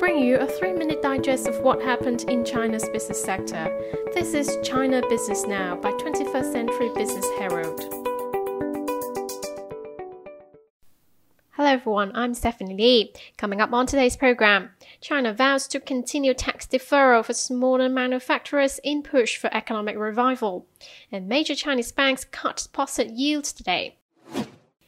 bring you a three minute digest of what happened in China's business sector. This is China Business Now by 21st Century Business Herald. Hello everyone, I'm Stephanie Lee. Coming up on today's program, China vows to continue tax deferral for smaller manufacturers in push for economic revival. And major Chinese banks cut deposit yields today.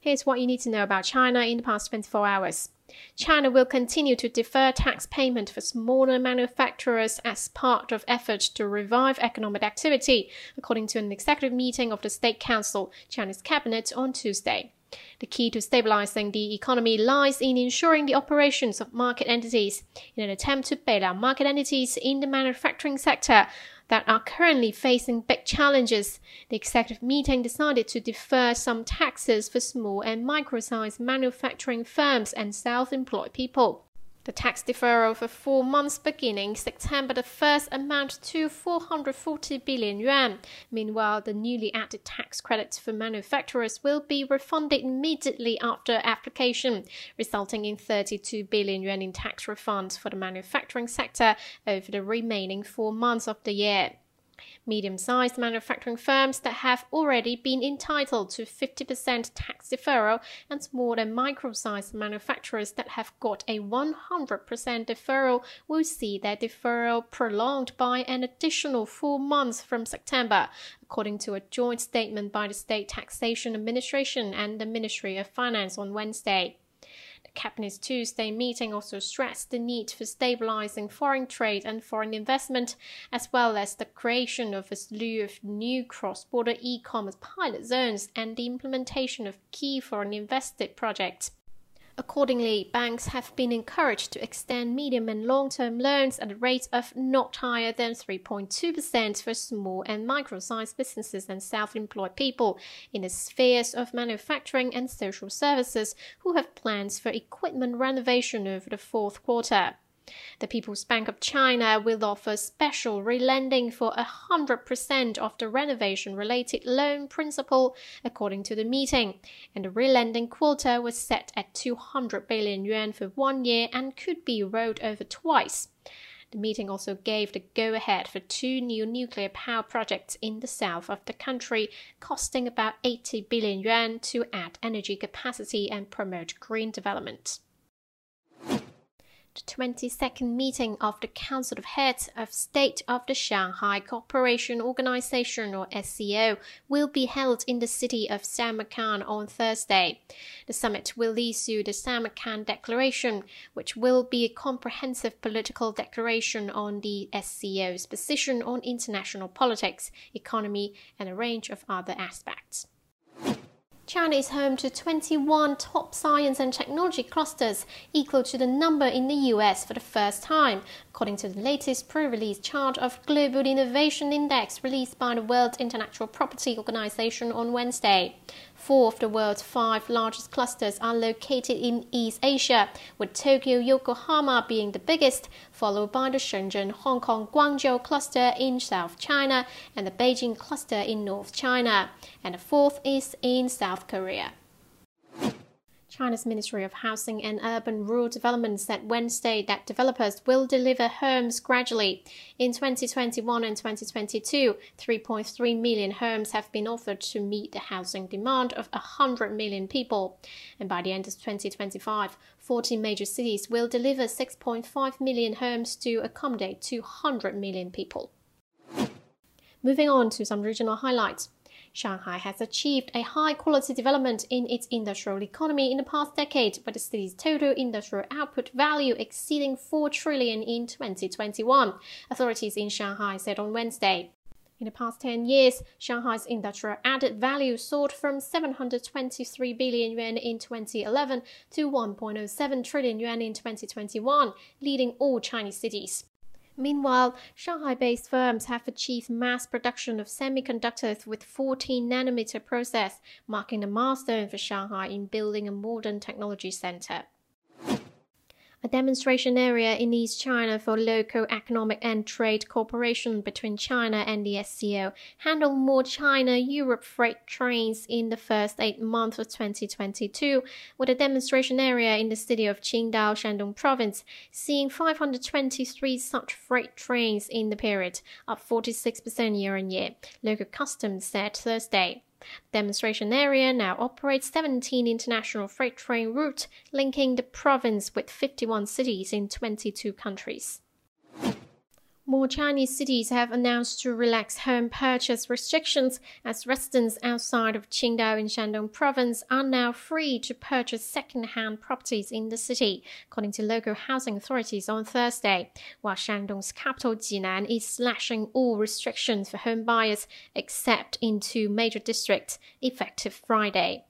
Here's what you need to know about China in the past 24 hours. China will continue to defer tax payment for smaller manufacturers as part of efforts to revive economic activity, according to an executive meeting of the State Council, Chinese cabinet on Tuesday. The key to stabilizing the economy lies in ensuring the operations of market entities in an attempt to bail out market entities in the manufacturing sector that are currently facing big challenges. The executive meeting decided to defer some taxes for small and micro-sized manufacturing firms and self-employed people. The tax deferral for four months beginning September the 1st amount to 440 billion yuan. Meanwhile, the newly added tax credits for manufacturers will be refunded immediately after application, resulting in 32 billion yuan in tax refunds for the manufacturing sector over the remaining four months of the year. Medium sized manufacturing firms that have already been entitled to 50% tax deferral and small and micro sized manufacturers that have got a 100% deferral will see their deferral prolonged by an additional four months from September, according to a joint statement by the State Taxation Administration and the Ministry of Finance on Wednesday. Cabinet's Tuesday meeting also stressed the need for stabilizing foreign trade and foreign investment, as well as the creation of a slew of new cross border e commerce pilot zones and the implementation of key foreign invested projects. Accordingly, banks have been encouraged to extend medium and long term loans at a rate of not higher than 3.2% for small and micro sized businesses and self employed people in the spheres of manufacturing and social services who have plans for equipment renovation over the fourth quarter. The People's Bank of China will offer special relending for 100% of the renovation related loan principal, according to the meeting, and the relending quota was set at 200 billion yuan for one year and could be rolled over twice. The meeting also gave the go ahead for two new nuclear power projects in the south of the country, costing about 80 billion yuan to add energy capacity and promote green development. The 22nd meeting of the Council of Heads of State of the Shanghai Cooperation Organization, or SCO, will be held in the city of Samarkand on Thursday. The summit will issue the Samarkand Declaration, which will be a comprehensive political declaration on the SCO's position on international politics, economy, and a range of other aspects. China is home to 21 top science and technology clusters, equal to the number in the US for the first time, according to the latest pre-release chart of Global Innovation Index released by the World Intellectual Property Organization on Wednesday. Four of the world's five largest clusters are located in East Asia, with Tokyo Yokohama being the biggest, followed by the Shenzhen Hong Kong Guangzhou cluster in South China and the Beijing cluster in North China, and the fourth is in South Korea. China's Ministry of Housing and Urban Rural Development said Wednesday that developers will deliver homes gradually. In 2021 and 2022, 3.3 million homes have been offered to meet the housing demand of 100 million people. And by the end of 2025, 14 major cities will deliver 6.5 million homes to accommodate 200 million people. Moving on to some regional highlights. Shanghai has achieved a high quality development in its industrial economy in the past decade, with the city's total industrial output value exceeding 4 trillion in 2021, authorities in Shanghai said on Wednesday. In the past 10 years, Shanghai's industrial added value soared from 723 billion yuan in 2011 to 1.07 trillion yuan in 2021, leading all Chinese cities. Meanwhile, Shanghai based firms have achieved mass production of semiconductors with 14 nanometer process, marking a milestone for Shanghai in building a modern technology center. A demonstration area in East China for local economic and trade cooperation between China and the SCO, handled more China Europe freight trains in the first eight months of 2022, with a demonstration area in the city of Qingdao, Shandong Province, seeing 523 such freight trains in the period, up 46% year on year, local customs said Thursday. Demonstration area now operates 17 international freight train routes linking the province with 51 cities in 22 countries. More Chinese cities have announced to relax home purchase restrictions as residents outside of Qingdao in Shandong province are now free to purchase second-hand properties in the city, according to local housing authorities on Thursday, while Shandong's capital Jinan is slashing all restrictions for home buyers except in two major districts, effective Friday.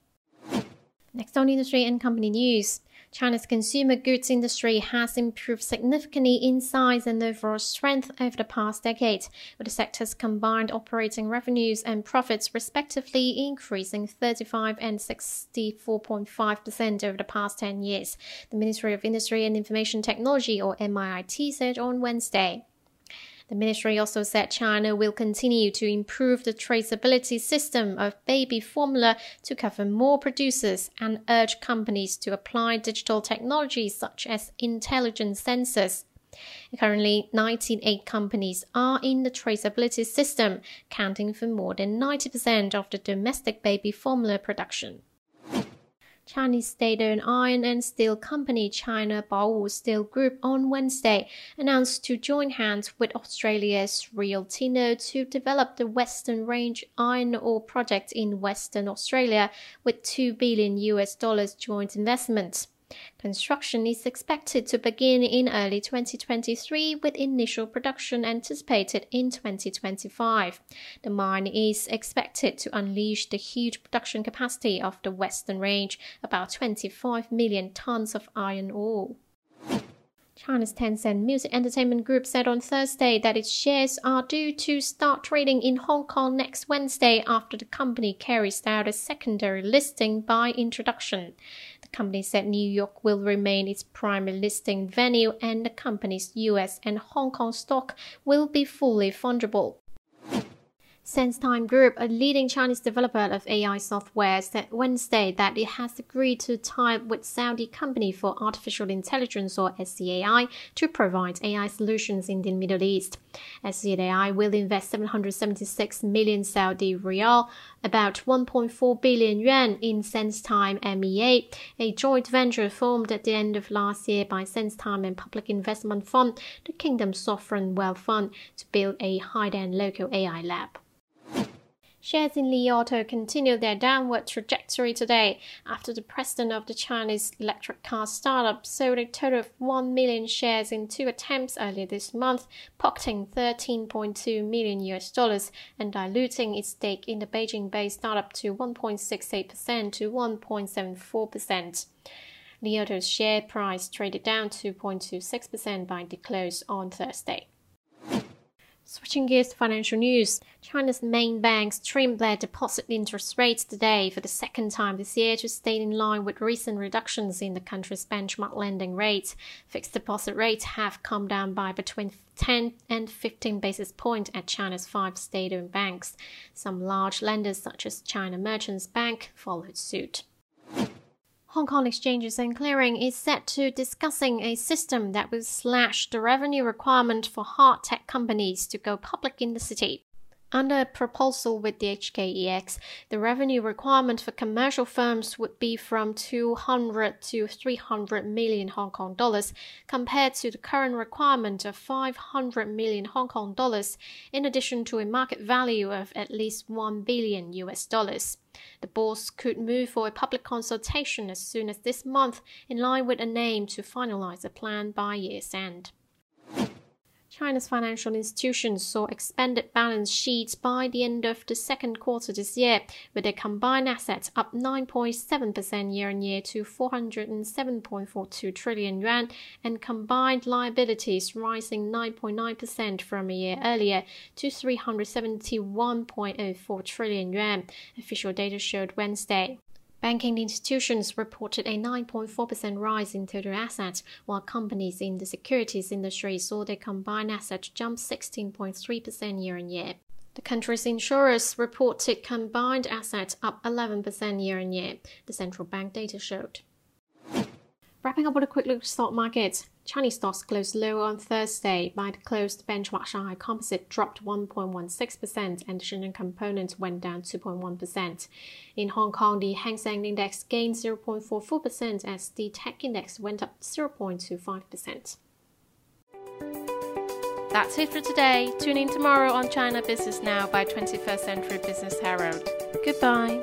Next on industry and company news. China's consumer goods industry has improved significantly in size and overall strength over the past decade, with the sector's combined operating revenues and profits respectively increasing 35 and 64.5% over the past 10 years, the Ministry of Industry and Information Technology, or MIIT, said on Wednesday. The ministry also said China will continue to improve the traceability system of baby formula to cover more producers and urge companies to apply digital technologies such as intelligent sensors. Currently, 98 companies are in the traceability system, counting for more than 90% of the domestic baby formula production. Chinese state-owned iron and steel company China Baowu Steel Group on Wednesday announced to join hands with Australia's Rio Tinto to develop the Western Range iron ore project in Western Australia with 2 billion US dollars joint investment. Construction is expected to begin in early 2023 with initial production anticipated in 2025. The mine is expected to unleash the huge production capacity of the Western Range, about 25 million tons of iron ore. China's Tencent Music Entertainment Group said on Thursday that its shares are due to start trading in Hong Kong next Wednesday after the company carries out a secondary listing by introduction. The company said New York will remain its primary listing venue and the company's US and Hong Kong stock will be fully fungible. SenseTime Group, a leading Chinese developer of AI software, said Wednesday that it has agreed to tie with Saudi Company for Artificial Intelligence or SCAI to provide AI solutions in the Middle East. SCAI will invest 776 million Saudi riyal, about 1.4 billion yuan in SenseTime MEA, a joint venture formed at the end of last year by SenseTime and Public Investment Fund, the Kingdom's sovereign wealth fund, to build a high-end local AI lab. Shares in Li Auto continued their downward trajectory today after the president of the Chinese electric car startup sold a total of 1 million shares in two attempts earlier this month, pocketing 13.2 million US dollars and diluting its stake in the Beijing-based startup to 1.68% to 1.74%. Li Auto's share price traded down 2.26% by the close on Thursday. Switching gears to financial news, China's main banks trimmed their deposit interest rates today for the second time this year to stay in line with recent reductions in the country's benchmark lending rates. Fixed deposit rates have come down by between 10 and 15 basis points at China's five state-owned banks. Some large lenders such as China Merchants Bank followed suit. Hong Kong Exchanges and Clearing is set to discussing a system that will slash the revenue requirement for hard tech companies to go public in the city. Under a proposal with the HKEX, the revenue requirement for commercial firms would be from 200 to 300 million Hong Kong dollars compared to the current requirement of 500 million Hong Kong dollars in addition to a market value of at least 1 billion US dollars. The boards could move for a public consultation as soon as this month in line with a aim to finalize a plan by year's end. China's financial institutions saw expanded balance sheets by the end of the second quarter this year, with their combined assets up 9.7% year on year to 407.42 trillion yuan, and combined liabilities rising 9.9% from a year earlier to 371.04 trillion yuan, official data showed Wednesday. Banking institutions reported a 9.4% rise in total assets, while companies in the securities industry saw their combined assets jump 16.3% year on year. The country's insurers reported combined assets up 11% year on year, the central bank data showed. Wrapping up with a quick look at stock markets. Chinese stocks closed lower on Thursday. By the close, the benchmark Shanghai Composite dropped 1.16% and the Shenzhen Component went down 2.1%. In Hong Kong, the Hang Seng Index gained 0.44% as the Tech Index went up 0.25%. That's it for today. Tune in tomorrow on China Business Now by 21st Century Business Herald. Goodbye.